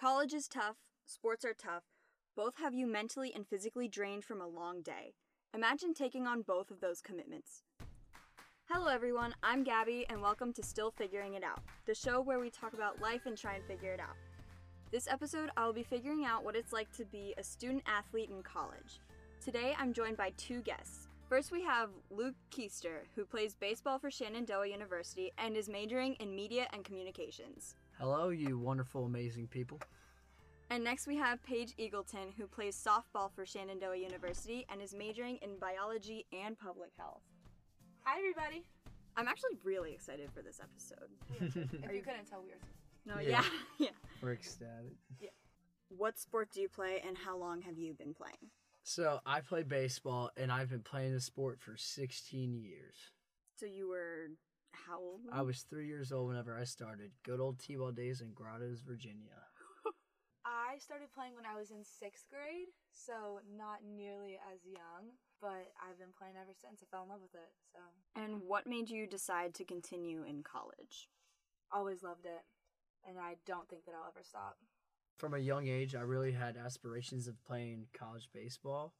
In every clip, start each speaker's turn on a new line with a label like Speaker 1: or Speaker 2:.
Speaker 1: College is tough, sports are tough. Both have you mentally and physically drained from a long day. Imagine taking on both of those commitments. Hello, everyone. I'm Gabby, and welcome to Still Figuring It Out, the show where we talk about life and try and figure it out. This episode, I will be figuring out what it's like to be a student athlete in college. Today, I'm joined by two guests. First, we have Luke Keister, who plays baseball for Shenandoah University and is majoring in media and communications.
Speaker 2: Hello, you wonderful, amazing people.
Speaker 1: And next, we have Paige Eagleton, who plays softball for Shenandoah University and is majoring in biology and public health.
Speaker 3: Hi, everybody.
Speaker 1: I'm actually really excited for this episode.
Speaker 3: If you couldn't tell, we are.
Speaker 1: No,
Speaker 2: Yeah.
Speaker 1: yeah, yeah.
Speaker 2: We're ecstatic.
Speaker 1: What sport do you play, and how long have you been playing?
Speaker 2: So, I play baseball, and I've been playing the sport for 16 years.
Speaker 1: So you were how old?
Speaker 2: I was three years old whenever I started. Good old T ball days in Grottoes, Virginia.
Speaker 3: I started playing when I was in sixth grade, so not nearly as young, but I've been playing ever since. I fell in love with it, so
Speaker 1: And what made you decide to continue in college?
Speaker 3: always loved it, and I don't think that I'll ever stop.
Speaker 2: From a young age, I really had aspirations of playing college baseball,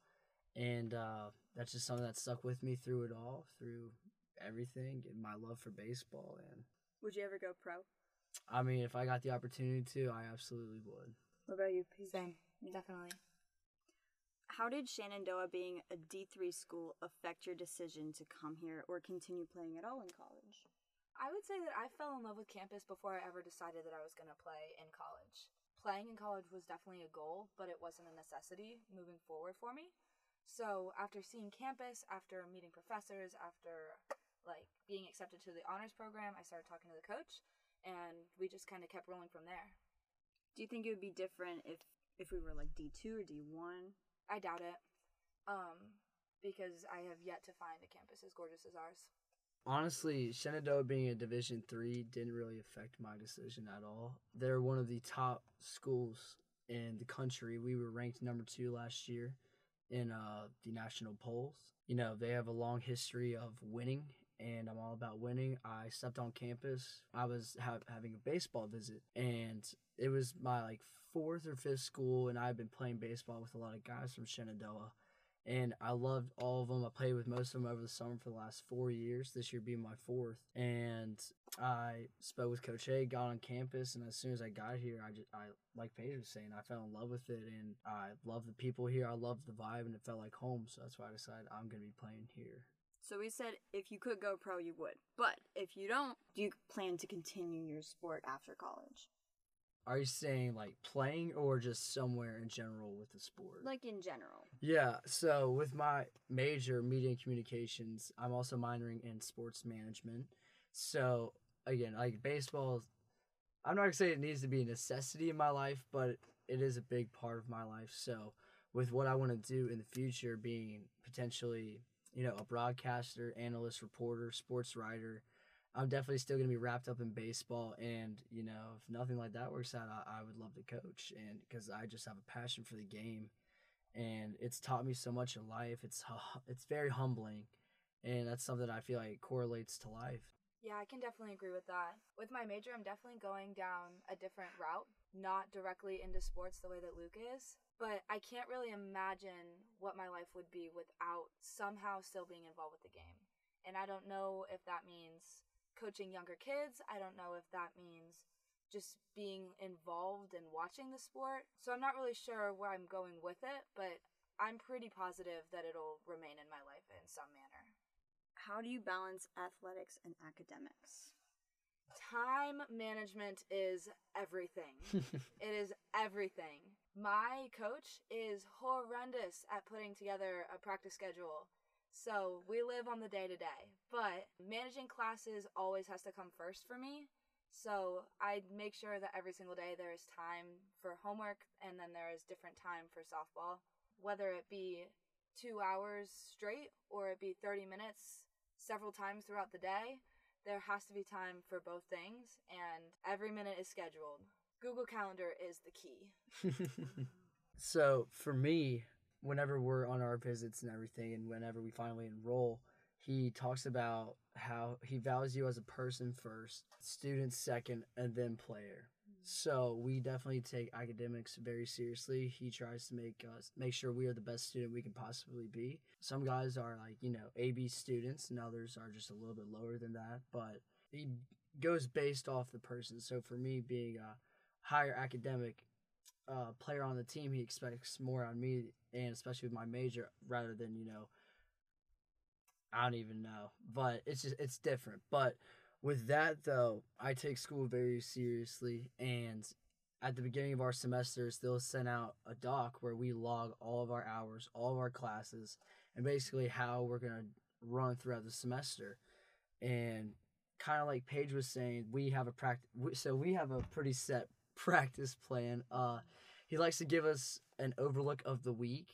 Speaker 2: and uh, that's just something that stuck with me through it all, through everything, and my love for baseball. And
Speaker 1: Would you ever go pro?
Speaker 2: I mean, if I got the opportunity to, I absolutely would.
Speaker 1: What about you, Paige?
Speaker 3: Same, definitely.
Speaker 1: How did Shenandoah being a D3 school affect your decision to come here or continue playing at all in college?
Speaker 3: I would say that I fell in love with campus before I ever decided that I was going to play in college. Playing in college was definitely a goal, but it wasn't a necessity moving forward for me. So, after seeing campus, after meeting professors, after like being accepted to the honors program, I started talking to the coach and we just kind of kept rolling from there.
Speaker 1: Do you think it would be different if if we were like D2 or D1?
Speaker 3: I doubt it. Um because I have yet to find a campus as gorgeous as ours.
Speaker 2: Honestly, Shenandoah being a Division three didn't really affect my decision at all. They're one of the top schools in the country. We were ranked number two last year in uh, the national polls. You know, they have a long history of winning, and I'm all about winning. I stepped on campus. I was ha- having a baseball visit, and it was my like fourth or fifth school, and I've been playing baseball with a lot of guys from Shenandoah and I loved all of them. I played with most of them over the summer for the last four years. This year being my fourth, and I spoke with Coach A, got on campus, and as soon as I got here, I just I like Paige was saying, I fell in love with it, and I love the people here. I love the vibe, and it felt like home. So that's why I decided I'm gonna be playing here.
Speaker 1: So we said if you could go pro, you would. But if you don't, do you plan to continue your sport after college?
Speaker 2: Are you saying like playing or just somewhere in general with the sport?
Speaker 1: Like in general.
Speaker 2: Yeah, so with my major media and communications, I'm also minoring in sports management. So again, like baseball, I'm not gonna say it needs to be a necessity in my life, but it is a big part of my life. So with what I want to do in the future, being potentially, you know, a broadcaster, analyst, reporter, sports writer, I'm definitely still gonna be wrapped up in baseball. And you know, if nothing like that works out, I, I would love to coach, and because I just have a passion for the game and it's taught me so much in life. It's it's very humbling, and that's something I feel like correlates to life.
Speaker 3: Yeah, I can definitely agree with that. With my major, I'm definitely going down a different route, not directly into sports the way that Luke is, but I can't really imagine what my life would be without somehow still being involved with the game. And I don't know if that means coaching younger kids, I don't know if that means just being involved and watching the sport. So I'm not really sure where I'm going with it, but I'm pretty positive that it'll remain in my life in some manner.
Speaker 1: How do you balance athletics and academics?
Speaker 3: Time management is everything. it is everything. My coach is horrendous at putting together a practice schedule. So we live on the day to day. But managing classes always has to come first for me. So I make sure that every single day there is time for homework and then there is different time for softball. Whether it be two hours straight or it be 30 minutes several times throughout the day, there has to be time for both things and every minute is scheduled. Google Calendar is the key.
Speaker 2: so for me, whenever we're on our visits and everything, and whenever we finally enroll, he talks about how he values you as a person first, student second, and then player. So we definitely take academics very seriously. He tries to make us make sure we are the best student we can possibly be. Some guys are like, you know, AB students and others are just a little bit lower than that, but he goes based off the person. So for me being a higher academic uh, player on the team, he expects more on me and especially with my major rather than, you know, I don't even know. But it's just it's different. But with that though, I take school very seriously and at the beginning of our semesters they'll send out a doc where we log all of our hours, all of our classes, and basically how we're gonna run throughout the semester. And kind of like Paige was saying, we have a practice. So we have a pretty set practice plan. Uh, he likes to give us an overlook of the week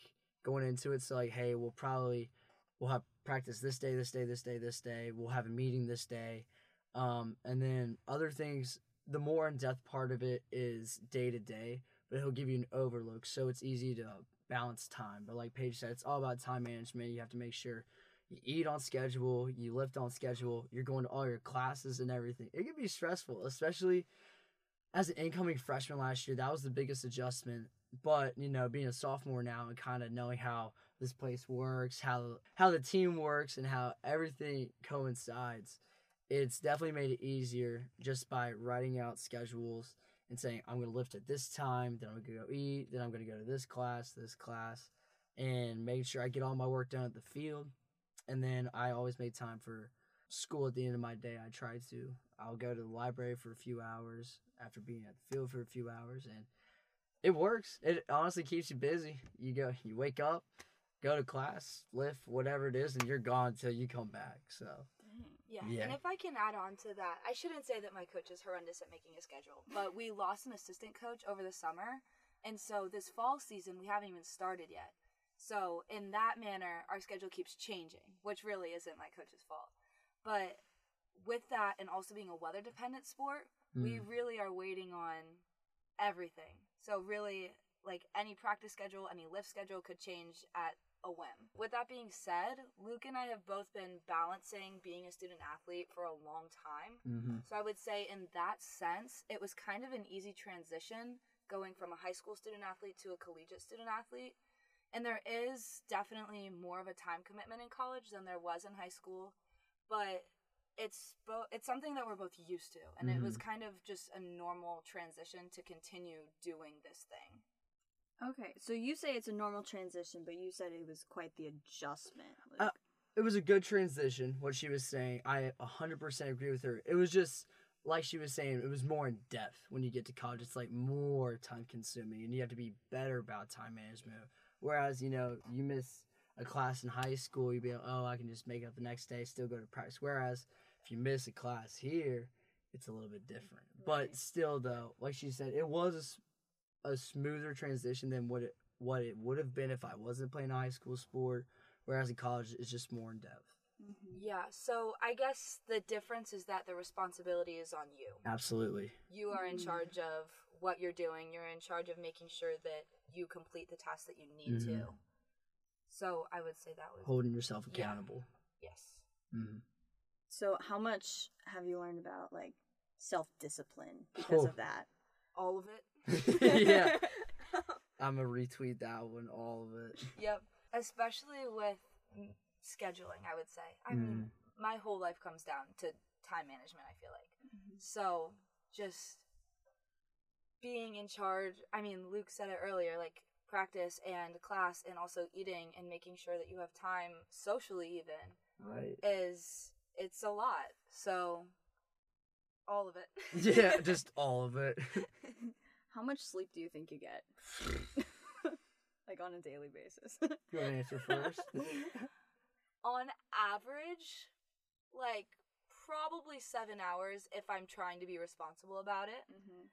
Speaker 2: going into it. So like, hey, we'll probably we'll have practice this day, this day, this day, this day. We'll have a meeting this day. Um, and then other things, the more in depth part of it is day to day, but he'll give you an overlook. So it's easy to balance time. But like Paige said, it's all about time management. You have to make sure you eat on schedule, you lift on schedule, you're going to all your classes and everything. It can be stressful, especially as an incoming freshman last year. That was the biggest adjustment. But, you know, being a sophomore now and kind of knowing how this place works, how how the team works and how everything coincides, it's definitely made it easier just by writing out schedules and saying I'm gonna lift at this time, then I'm gonna go eat, then I'm gonna go to this class, this class, and make sure I get all my work done at the field and then I always made time for school at the end of my day. I try to. I'll go to the library for a few hours after being at the field for a few hours, and it works. It honestly keeps you busy. You go, you wake up, go to class, lift, whatever it is, and you're gone until you come back. So.
Speaker 3: Yeah.
Speaker 2: Yeah.
Speaker 3: And if I can add on to that, I shouldn't say that my coach is horrendous at making a schedule, but we lost an assistant coach over the summer. And so this fall season, we haven't even started yet. So, in that manner, our schedule keeps changing, which really isn't my coach's fault. But with that, and also being a weather dependent sport, we
Speaker 2: Mm.
Speaker 3: really are waiting on everything. So, really, like any practice schedule, any lift schedule could change at a whim. With that being said, Luke and I have both been balancing being a student athlete for a long time.
Speaker 2: Mm-hmm.
Speaker 3: So I would say, in that sense, it was kind of an easy transition going from a high school student athlete to a collegiate student athlete. And there is definitely more of a time commitment in college than there was in high school, but it's bo- it's something that we're both used to, and it was kind of just a normal transition to continue doing this thing.
Speaker 1: Okay, so you say it's a normal transition, but you said it was quite the adjustment. Like,
Speaker 2: Uh, it was a good transition. What she was saying, I 100% agree with her. It was just like she was saying, it was more in depth when you get to college. It's like more time consuming, and you have to be better about time management. Whereas you know you miss a class in high school, you'd be like, oh, I can just make it up the next day, still go to practice. Whereas if you miss a class here, it's a little bit different. But still, though, like she said, it was a s- a, smoother transition than what it what it would have been if I wasn't playing a high school sport. Whereas in college, it's just more in depth.
Speaker 1: mhm.
Speaker 3: Yeah, so I guess the difference is that the responsibility is on you.
Speaker 2: Absolutely.
Speaker 3: You are in charge of what you're doing. You're in charge of making sure that you complete the tasks that you need
Speaker 2: Mhm.
Speaker 3: to. So I would say that was
Speaker 2: Holding yourself
Speaker 3: Yeah.
Speaker 2: accountable.
Speaker 3: yes.
Speaker 2: hmm
Speaker 1: So, how much have you learned about like self discipline because
Speaker 2: Oh.
Speaker 1: of that?
Speaker 3: All of it.
Speaker 2: Yeah. I'm gonna retweet that one, all of it.
Speaker 3: Yep. Especially with mm, scheduling, I would say. I mean, my whole life comes down to time management, I feel like. So, just being in charge. I mean, Luke said it earlier, like practice and class and also eating and making sure that you have time socially even
Speaker 2: Right.
Speaker 3: is it's a lot. So, all of it.
Speaker 2: Yeah, just all of it.
Speaker 1: How much sleep do you think you get? like on a daily basis.
Speaker 2: you want to answer first?
Speaker 3: on average, like probably seven hours if I'm trying to be responsible about it.
Speaker 1: mm-hmm.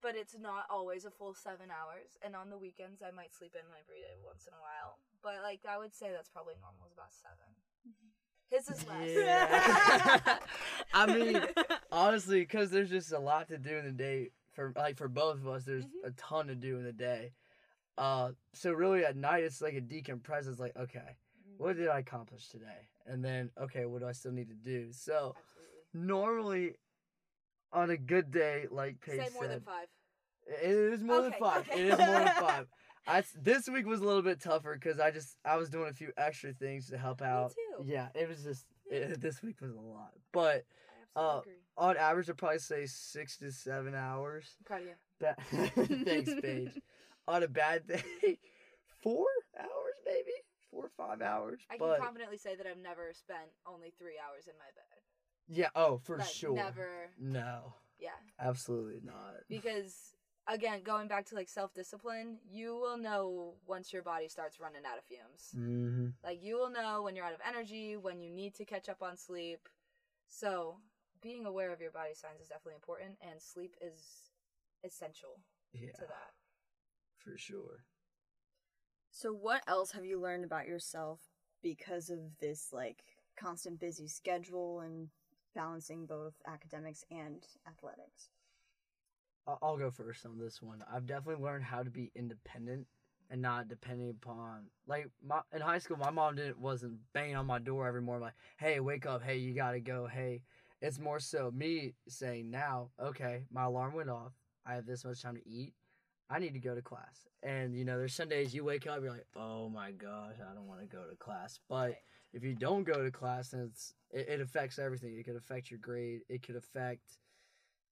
Speaker 3: But it's not always a full seven hours. And on the weekends, I might sleep in every day once in a while. But like I would say that's probably normal is about seven. His is less.
Speaker 2: Yeah. I mean, honestly, because there's just a lot to do in the day for like for both of us. There's
Speaker 3: Mhm.
Speaker 2: a ton to do in the day. Uh, so really at night it's like a decompress. It's like, okay, what did I accomplish today? And then, okay, what do I still need to do? So
Speaker 3: Absolutely.
Speaker 2: normally on a good day, like Paige
Speaker 3: Say more
Speaker 2: said,
Speaker 3: than five.
Speaker 2: it is more than five.
Speaker 3: okay.
Speaker 2: It is more than five. I this week was a little bit tougher because I just I was doing a few extra things to help out.
Speaker 3: too.
Speaker 2: Yeah, it was just it, this week was a lot, but
Speaker 3: I absolutely
Speaker 2: Uh,
Speaker 3: agree.
Speaker 2: On average, I'd probably say six to seven hours.
Speaker 3: Proud of you.
Speaker 2: Ba- Thanks, Paige. on a bad day, four hours maybe, four or five hours.
Speaker 3: I can confidently say that I've never spent only three hours in my bed.
Speaker 2: yeah, oh for
Speaker 3: Like,
Speaker 2: sure.
Speaker 3: Never.
Speaker 2: No,
Speaker 3: Yeah.
Speaker 2: absolutely not.
Speaker 3: Because again, going back to like self discipline, you will know once your body starts running out of fumes.
Speaker 2: hmm
Speaker 3: Like you will know when you're out of energy, when you need to catch up on sleep. So being aware of your body signs is definitely important, and sleep is essential
Speaker 2: Yeah,
Speaker 3: to that.
Speaker 2: for sure.
Speaker 1: So, what else have you learned about yourself because of this like constant busy schedule and balancing both academics and athletics?
Speaker 2: I- I'll go first on this one. I've definitely learned how to be independent and not depending upon like my in high school. My mom didn't wasn't banging on my door every morning like, "Hey, wake up! Hey, you gotta go! Hey." It's more so me saying now, okay, my alarm went off. I have this much time to eat. I need to go to class. And you know, there's some days you wake up, you're like, "Oh my gosh, I don't want to go to class." But
Speaker 3: Right.
Speaker 2: if you don't go to class, then it's it, it affects everything. It could affect your grade. It could affect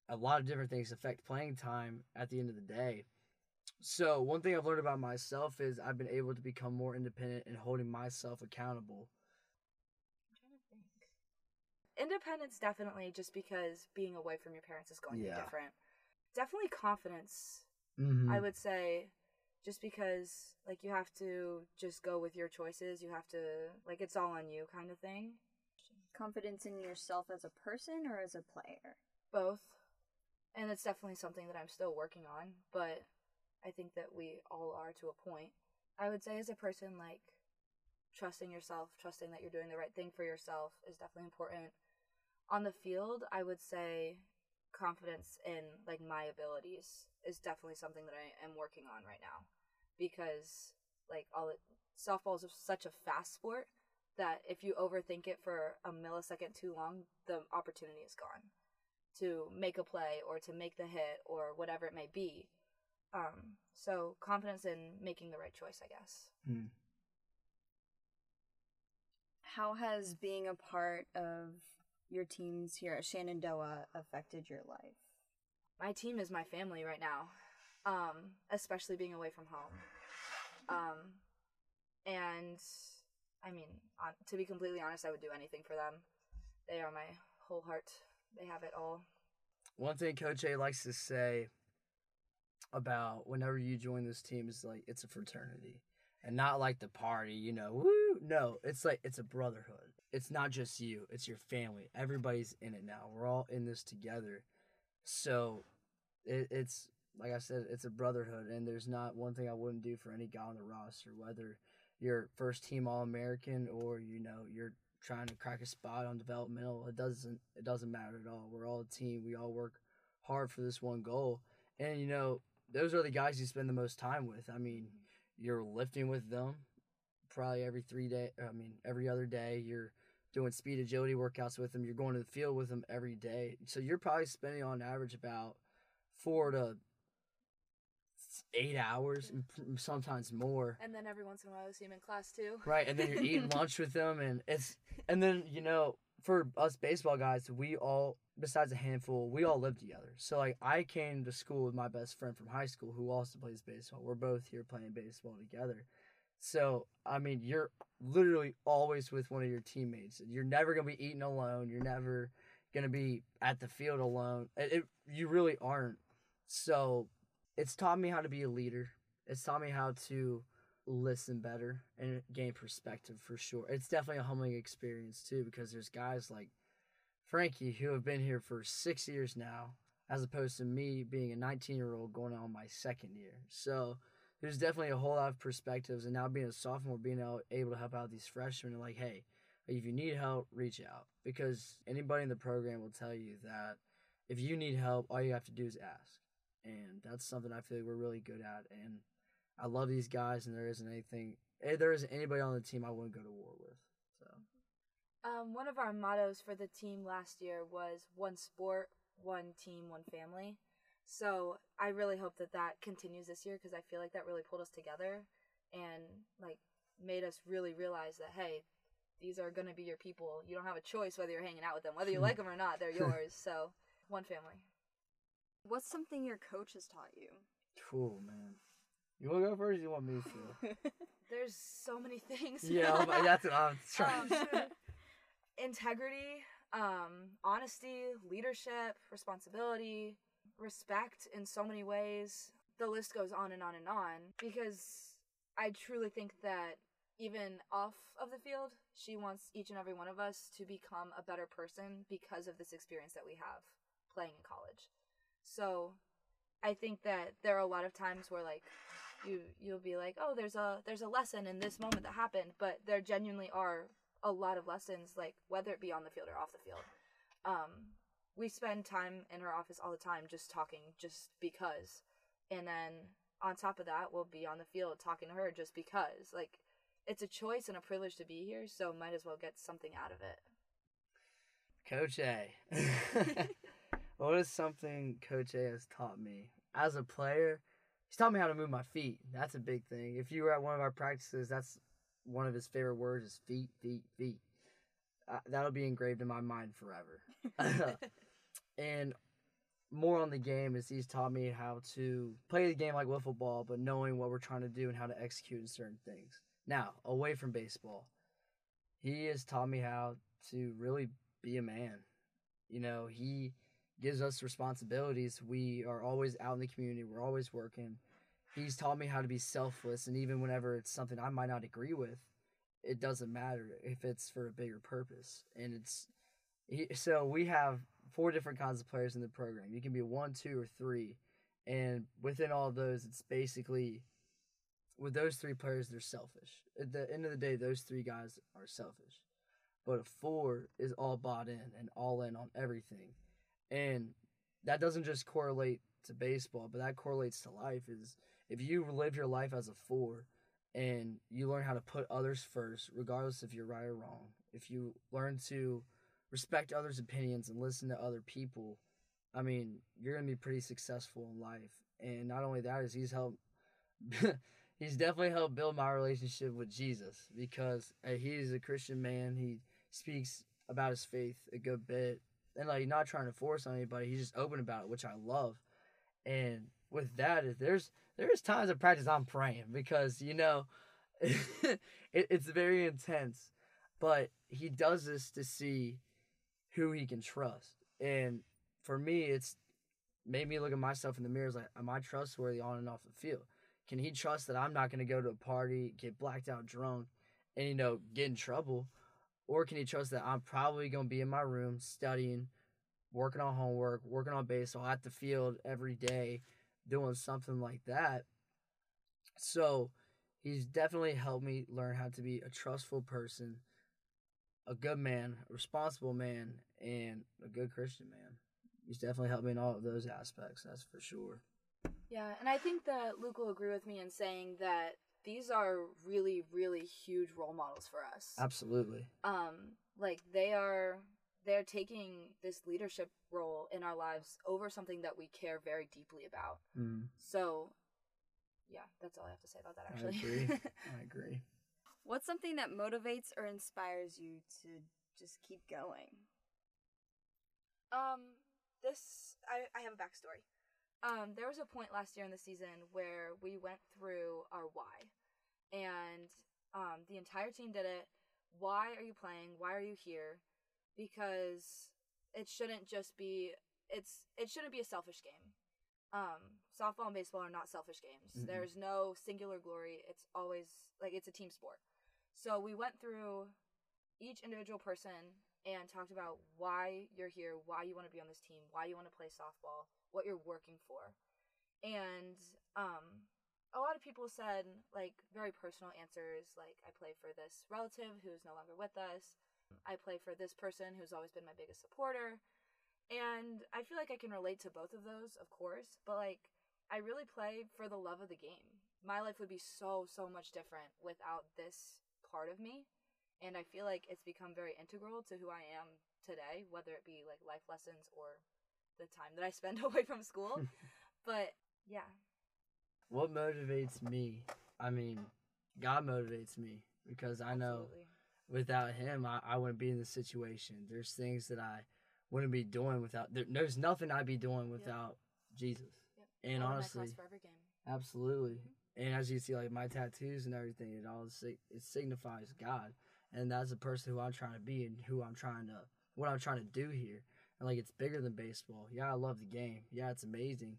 Speaker 2: a lot of different things affect playing time at the end of the day. So one thing I've learned about myself is I've been able to become more independent and holding myself accountable.
Speaker 3: I'm trying to think. Independence definitely just because being away from your parents is going to
Speaker 2: Yeah.
Speaker 3: be different. Definitely confidence.
Speaker 2: Mm-hmm.
Speaker 3: I would say just because like you have to just go with your choices, you have to like it's all on you kind of thing.
Speaker 1: Confidence in yourself as a person or as a player?
Speaker 3: Both. And it's definitely something that I'm still working on, but I think that we all are to a point. I would say as a person like trusting yourself, trusting that you're doing the right thing for yourself is definitely important. On the field, I would say confidence in like my abilities is definitely something that I am working on right now because like all it softball is such a fast sport that if you overthink it for a millisecond too long, the opportunity is gone to make a play or to make the hit or whatever it may be. Um, so confidence in making the right choice, I guess.
Speaker 2: Mm.
Speaker 1: How has being a part of your teams here at Shenandoah affected your life?
Speaker 3: My team is my family right now, um, especially being away from home. Um, and I mean, on, to be completely honest, I would do anything for them. They are my whole heart. They have it all.
Speaker 2: One thing Coach A likes to say about whenever you join this team is like it's a fraternity and not like the party, you know. Woo! No, it's like it's a brotherhood. It's not just you; it's your family. Everybody's in it now. We're all in this together. So, it, it's like I said, it's a brotherhood, and there's not one thing I wouldn't do for any guy on the roster, whether you're first team All American or you know you're trying to crack a spot on developmental. It doesn't it doesn't matter at all. We're all a team. We all work hard for this one goal, and you know those are the guys you spend the most time with. I mean, you're lifting with them probably every three day. I mean, every other day. You're doing speed agility workouts with them. You're going to the field with them every day. So you're probably spending on average about four to eight hours, and sometimes more.
Speaker 3: And then every once in a while, I see him in class too.
Speaker 2: Right, and then you're eating lunch with them, and it's and then you know for us baseball guys, we all besides a handful, we all live together. So like I came to school with my best friend from high school who also plays baseball. We're both here playing baseball together. So I mean, you're literally always with one of your teammates. You're never gonna be eating alone. You're never gonna be at the field alone. It, it you really aren't. So it's taught me how to be a leader. It's taught me how to listen better and gain perspective for sure. It's definitely a humbling experience too because there's guys like Frankie who have been here for six years now, as opposed to me being a 19 year old going on my second year. So there's definitely a whole lot of perspectives, and now being a sophomore, being able, to help out these freshmen, like, hey, if you need help, reach out because anybody in the program will tell you that if you need help, all you have to do is ask, and that's something I feel like we're really good at, and I love these guys, and there isn't anything, eh, there isn't anybody on the team I wouldn't go to war with. So
Speaker 3: Um, one of our mottos for the team last year was one sport, one team, one family. So I really hope that that continues this year because I feel like that really pulled us together and like made us really realize that hey, these are gonna be your people. You don't have a choice whether you're hanging out with them, whether you like them or not. They're yours. So one family.
Speaker 1: What's something your coach has taught you?
Speaker 2: Cool, man. You want to go first? You want me to?
Speaker 3: There's so many things.
Speaker 2: yeah, that's what I'm trying.
Speaker 3: Um, integrity, um, honesty, leadership, responsibility, respect in so many ways. The list goes on and on and on because I truly think that even off of the field, she wants each and every one of us to become a better person because of this experience that we have playing in college. So I think that there are a lot of times where like you you'll be like, "Oh, there's a there's a lesson in this moment that happened," but there genuinely are a lot of lessons like whether it be on the field or off the field. Um we spend time in her office all the time just talking just because. And then on top of that, we'll be on the field talking to her just because. Like it's a choice and a privilege to be here, so might as well get something out of it.
Speaker 2: Coach A. what is something Coach A has taught me as a player? He's taught me how to move my feet. That's a big thing. If you were at one of our practices, that's one of his favorite words is feet, feet, feet. Uh, that'll be engraved in my mind forever. and more on the game is he's taught me how to play the game like wiffle ball, but knowing what we're trying to do and how to execute in certain things. Now, away from baseball, he has taught me how to really be a man. You know, he gives us responsibilities. We are always out in the community, we're always working. He's taught me how to be selfless, and even whenever it's something I might not agree with, it doesn't matter if it's for a bigger purpose. And it's he, so we have four different kinds of players in the program. You can be one, two, or three, and within all of those, it's basically with those three players, they're selfish. At the end of the day, those three guys are selfish. But a four is all bought in and all in on everything. And that doesn't just correlate to baseball, but that correlates to life is if you live your life as a four and you learn how to put others first, regardless if you're right or wrong, if you learn to respect others' opinions and listen to other people, I mean, you're gonna be pretty successful in life. And not only that is he's helped he's definitely helped build my relationship with Jesus because uh, he's a Christian man. He speaks about his faith a good bit, and like not trying to force on anybody. He's just open about it, which I love. And with that, is there's there's times of practice I'm praying because you know it, it's very intense, but he does this to see who he can trust. And for me, it's made me look at myself in the mirror. It's like, am I trustworthy on and off the field? Can he trust that I'm not going to go to a party, get blacked out drunk, and you know get in trouble, or can he trust that I'm probably going to be in my room studying, working on homework, working on baseball at the field every day, doing something like that? So he's definitely helped me learn how to be a trustful person, a good man, a responsible man, and a good Christian man. He's definitely helped me in all of those aspects. That's for sure.
Speaker 3: Yeah, and I think that Luke will agree with me in saying that these are really, really huge role models for us.
Speaker 2: Absolutely.
Speaker 3: Um, like they are they're taking this leadership role in our lives over something that we care very deeply about.
Speaker 2: Mm,
Speaker 3: So yeah, that's all I have to say about that
Speaker 2: I
Speaker 3: actually.
Speaker 2: agree. I agree.
Speaker 1: What's something that motivates or inspires you to just keep going?
Speaker 3: Um, this I I have a backstory. Um, there was a point last year in the season where we went through our why, and um, the entire team did it. Why are you playing? Why are you here? Because it shouldn't just be it's it shouldn't be a selfish game. Um, softball and baseball are not selfish games.
Speaker 2: Mm-mm.
Speaker 3: There's no singular glory. It's always like it's a team sport. So we went through each individual person and talked about why you're here, why you want to be on this team, why you want to play softball, what you're working for. And um a lot of people said like very personal answers like I play for this relative who's no longer with us. I play for this person who's always been my biggest supporter. And I feel like I can relate to both of those, of course, but like I really play for the love of the game. My life would be so so much different without this part of me and I feel like it's become very integral to who I am today, whether it be like life lessons or the time that I spend away from school. but yeah.
Speaker 2: What motivates me? I mean, God motivates me because I know
Speaker 3: absolutely.
Speaker 2: without Him, I, I wouldn't be in this situation. There's things that I wouldn't be doing without. There, there's nothing I'd be doing without Jesus.
Speaker 3: Yep.
Speaker 2: And
Speaker 3: All
Speaker 2: honestly,
Speaker 3: cross for every game.
Speaker 2: Absolutely. Mm-hmm. And as you see, like my tattoos and everything, it all it signifies God, and that's the person who I'm trying to be and who I'm trying to what I'm trying to do here. And like it's bigger than baseball. Yeah, I love the game. Yeah, it's amazing,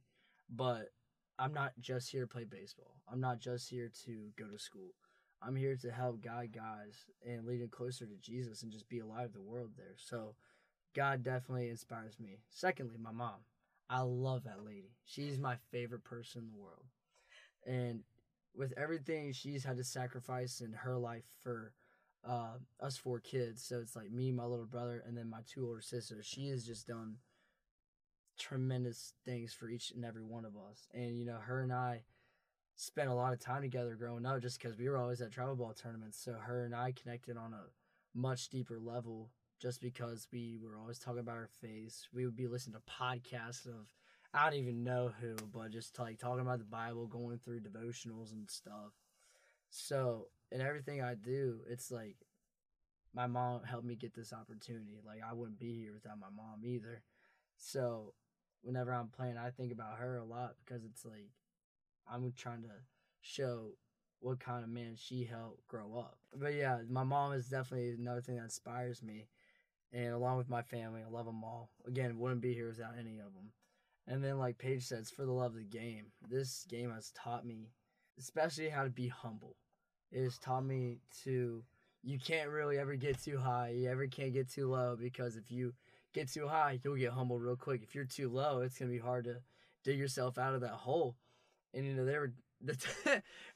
Speaker 2: but I'm not just here to play baseball. I'm not just here to go to school. I'm here to help guide guys and lead them closer to Jesus and just be alive the world there. So God definitely inspires me. Secondly, my mom. I love that lady. She's my favorite person in the world. And with everything she's had to sacrifice in her life for uh, us four kids, so it's like me, my little brother, and then my two older sisters. She has just done tremendous things for each and every one of us. And you know, her and I spent a lot of time together growing up, just because we were always at travel ball tournaments. So her and I connected on a much deeper level, just because we were always talking about our faith. We would be listening to podcasts of I don't even know who, but just like talking about the Bible, going through devotionals and stuff. So, in everything I do, it's like my mom helped me get this opportunity. Like, I wouldn't be here without my mom either. So, whenever I'm playing, I think about her a lot because it's like I'm trying to show what kind of man she helped grow up. But yeah, my mom is definitely another thing that inspires me. And along with my family, I love them all. Again, wouldn't be here without any of them. And then, like Paige says, for the love of the game. This game has taught me, especially how to be humble. It has taught me to, you can't really ever get too high. You ever can't get too low because if you get too high, you'll get humbled real quick. If you're too low, it's going to be hard to dig yourself out of that hole. And, you know, they were,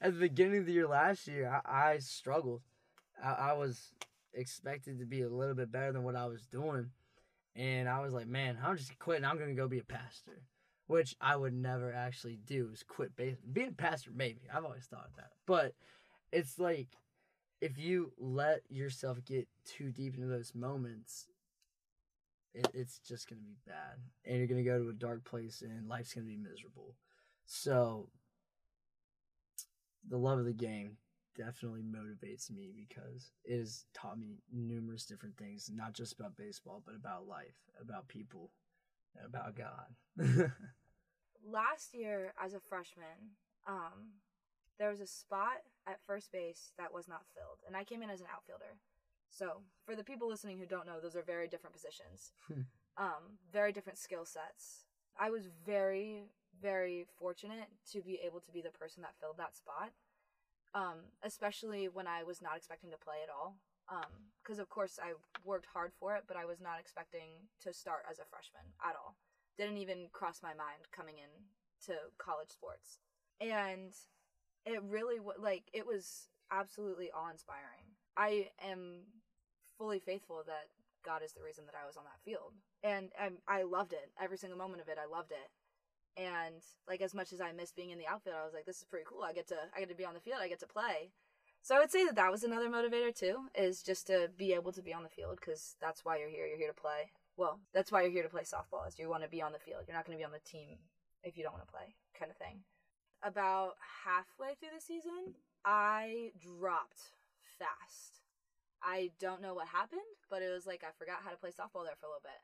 Speaker 2: at the beginning of the year last year, I, I struggled. I, I was expected to be a little bit better than what I was doing and I was like, man, I'm just quitting. I'm gonna go be a pastor, which I would never actually do. Is quit base being a pastor. Maybe I've always thought that, but it's like if you let yourself get too deep into those moments, it, it's just gonna be bad, and you're gonna go to a dark place, and life's gonna be miserable. So, the love of the game definitely motivates me because it has taught me numerous different things, not just about baseball, but about life, about people, and about God.
Speaker 3: Last year, as a freshman, um, there was a spot at first base that was not filled, and I came in as an outfielder. So, for the people listening who don't know, those are very different positions, um, very different skill sets. I was very, very fortunate to be able to be the person that filled that spot um, especially when I was not expecting to play at all. Because, of course, I worked hard for it, but I was not expecting to start as a freshman at all. Didn't even cross my mind coming in to college sports. And it really, like, it was absolutely awe inspiring. I am fully faithful that God is the reason that I was on that field. And um, I loved it. Every single moment of it, I loved it and like as much as I missed being in the outfield, I was like, this is pretty cool. I get to I get to be on the field. I get to play. So I would say that that was another motivator too, is just to be able to be on the field because that's why you're here. You're here to play. Well, that's why you're here to play softball. Is you want to be on the field. You're not going to be on the team if you don't want to play, kind of thing. About halfway through the season, I dropped fast. I don't know what happened, but it was like I forgot how to play softball there for a little bit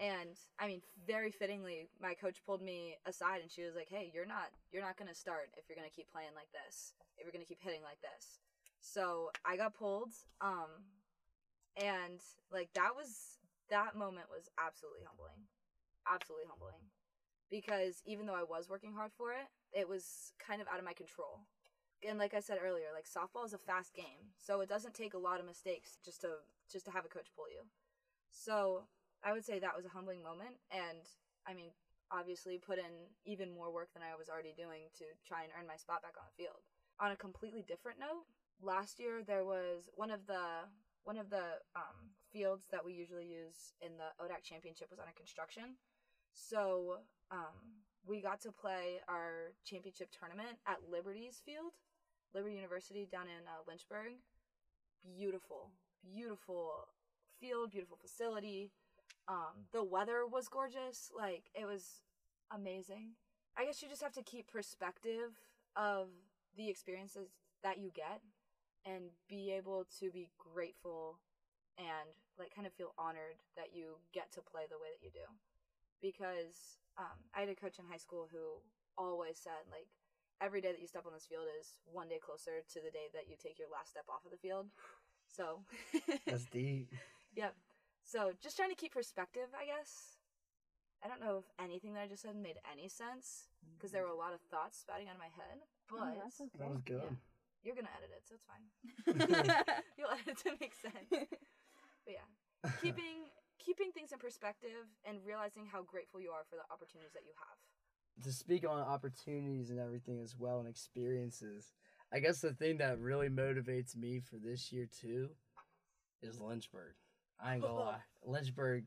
Speaker 3: and I mean, very fittingly, my coach pulled me aside and she was like, "Hey, you're not you're not gonna start if you're gonna keep playing like this. If you're gonna keep hitting like this." So I got pulled, um, and like that was that moment was absolutely humbling, absolutely humbling, because even though I was working hard for it, it was kind of out of my control. And like I said earlier, like softball is a fast game, so it doesn't take a lot of mistakes just to just to have a coach pull you. So I would say that was a humbling moment, and I mean, obviously put in even more work than I was already doing to try and earn my spot back on the field. On a completely different note, last year there was one of the one of the um, fields that we usually use in the ODAC championship was under construction, so um, we got to play our championship tournament at Liberty's field, Liberty University down in uh, Lynchburg. Beautiful, beautiful field, beautiful facility Um, the weather was gorgeous. Like it was amazing. I guess you just have to keep perspective of the experiences that you get and be able to be grateful and like kind of feel honored that you get to play the way that you do. Because um, I had a coach in high school who always said like every day that you step on this field is one day closer to the day that you take your last step off of the field. So
Speaker 2: That's deep.
Speaker 3: Yep. So just trying to keep perspective, I guess. I don't know if anything that I just said made any sense because there were a lot of thoughts spouting out of my head. Oh, but
Speaker 1: Oh, that's okay.
Speaker 2: That was good.
Speaker 3: Yeah. you're gonna edit it, so it's fine. You'll edit to make sense. But yeah, keeping keeping things in perspective and realizing how grateful you are for the opportunities that you have.
Speaker 2: to speak on opportunities and everything as well and experiences, I guess the thing that really motivates me for this year too is Lynchburg. I ain't gonna lie. Lynchburg,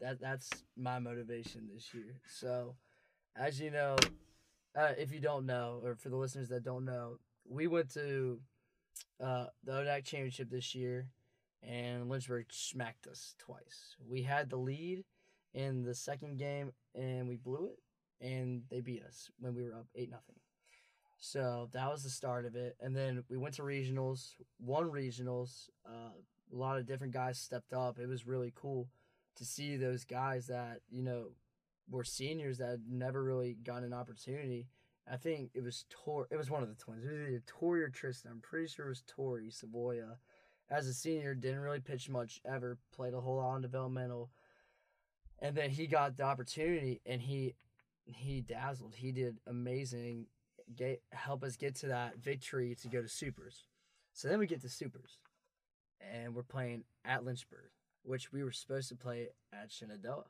Speaker 2: that that's my motivation this year. So, as you know, uh, if you don't know, or for the listeners that don't know, we went to uh, the ODAC championship this year, and Lynchburg smacked us twice. We had the lead in the second game, and we blew it and they beat us when we were up eight nothing. So that was the start of it, and then we went to regionals, won regionals. Uh, a lot of different guys stepped up. It was really cool to see those guys that you know were seniors that had never really gotten an opportunity. I think it was Tor. It was one of the twins. It was either Tori or Tristan. I'm pretty sure it was Tori Savoya. As a senior, didn't really pitch much ever. Played a whole lot on developmental, and then he got the opportunity, and he he dazzled. He did amazing. Get help us get to that victory to go to supers. So then we get to supers, and we're playing at Lynchburg, which we were supposed to play at Shenandoah,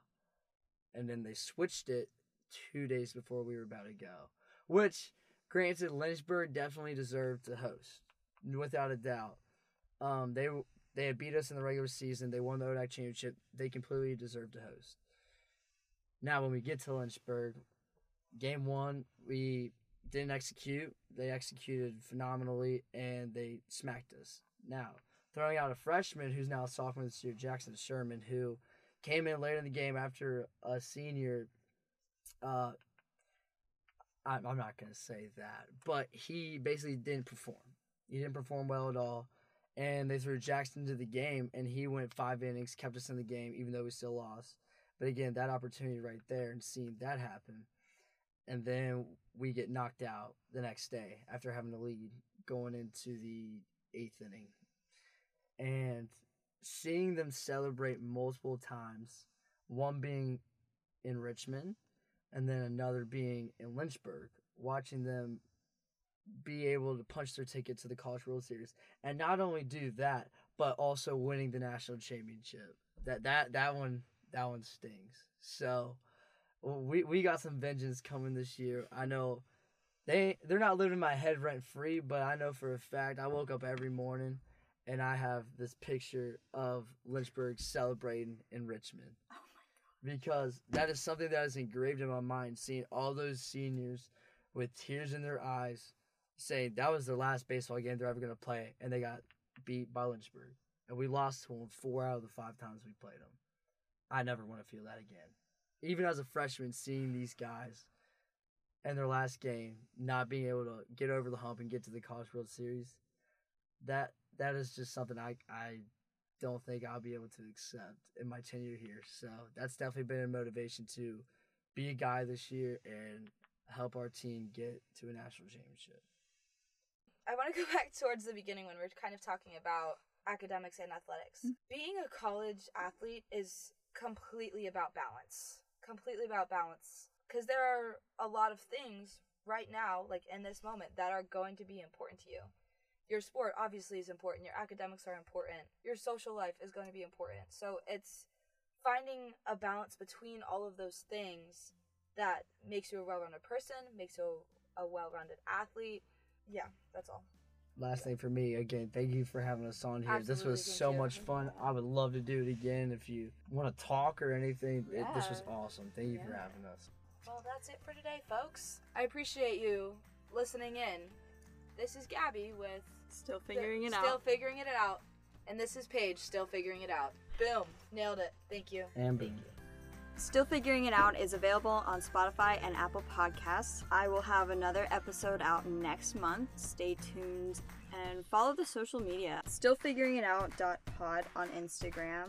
Speaker 2: and then they switched it two days before we were about to go. Which, granted, Lynchburg definitely deserved to host, without a doubt. Um, they they had beat us in the regular season. They won the ODAC championship. They completely deserved to host. Now, when we get to Lynchburg, game one, we didn't execute. They executed phenomenally, and they smacked us. Now, throwing out a freshman who's now a sophomore this year, Jackson Sherman, who came in late in the game after a senior. Uh, I'm, I'm not gonna say that, but he basically didn't perform. He didn't perform well at all, and they threw Jackson into the game, and he went five innings, kept us in the game, even though we still lost. But again, that opportunity right there, and seeing that happen, and then we get knocked out the next day after having the lead going into the eighth inning, and seeing them celebrate multiple times, one being in Richmond, and then another being in Lynchburg, watching them be able to punch their ticket to the College World Series, and not only do that, but also winning the national championship. That that that one that one stings. So we we got some vengeance coming this year. I know they they're not living my head rent free, but I know for a fact I woke up every morning and I have this picture of Lynchburg celebrating in Richmond
Speaker 1: Oh my
Speaker 2: because that is something that is engraved in my mind. Seeing all those seniors with tears in their eyes saying that was their last baseball game they're ever going to play, and they got beat by Lynchburg. And we lost to them four out of the five times we played them. I never want to feel that again. Even as a freshman, seeing these guys in their last game not being able to get over the hump and get to the College World Series, that that is just something I I don't think I'll be able to accept in my tenure here. So that's definitely been a motivation to be a guy this year and help our team get to a national championship.
Speaker 3: I want to go back towards the beginning when we are kind of talking about academics and athletics. Mm-hmm. Being a college athlete is completely about balance. Completely about balance. Because there are a lot of things right now, like in this moment, that are going to be important to you. Your sport obviously is important, your academics are important, your social life is going to be important. So it's finding a balance between all of those things that makes you a well rounded person, makes you a well rounded athlete. Yeah, that's all.
Speaker 2: Last thing for me, again, thank you for having us on here. this was so
Speaker 3: you.
Speaker 2: much fun. I would love to do it again if you want to talk or anything. It, this was awesome. Thank you for having us.
Speaker 3: Well, that's it for today, folks. I appreciate you listening in. This is Gabby with
Speaker 1: Still
Speaker 3: the-
Speaker 1: figuring it Out.
Speaker 3: Still figuring it out. And this is Paige, still figuring it out. Boom. Nailed it. Thank you.
Speaker 2: And
Speaker 3: Thank
Speaker 2: boom.
Speaker 3: you.
Speaker 1: Still Figuring It Out is available on Spotify and Apple Podcasts. I will have another episode out next month. Stay tuned and follow the social media. Still Figuring It Out pod on Instagram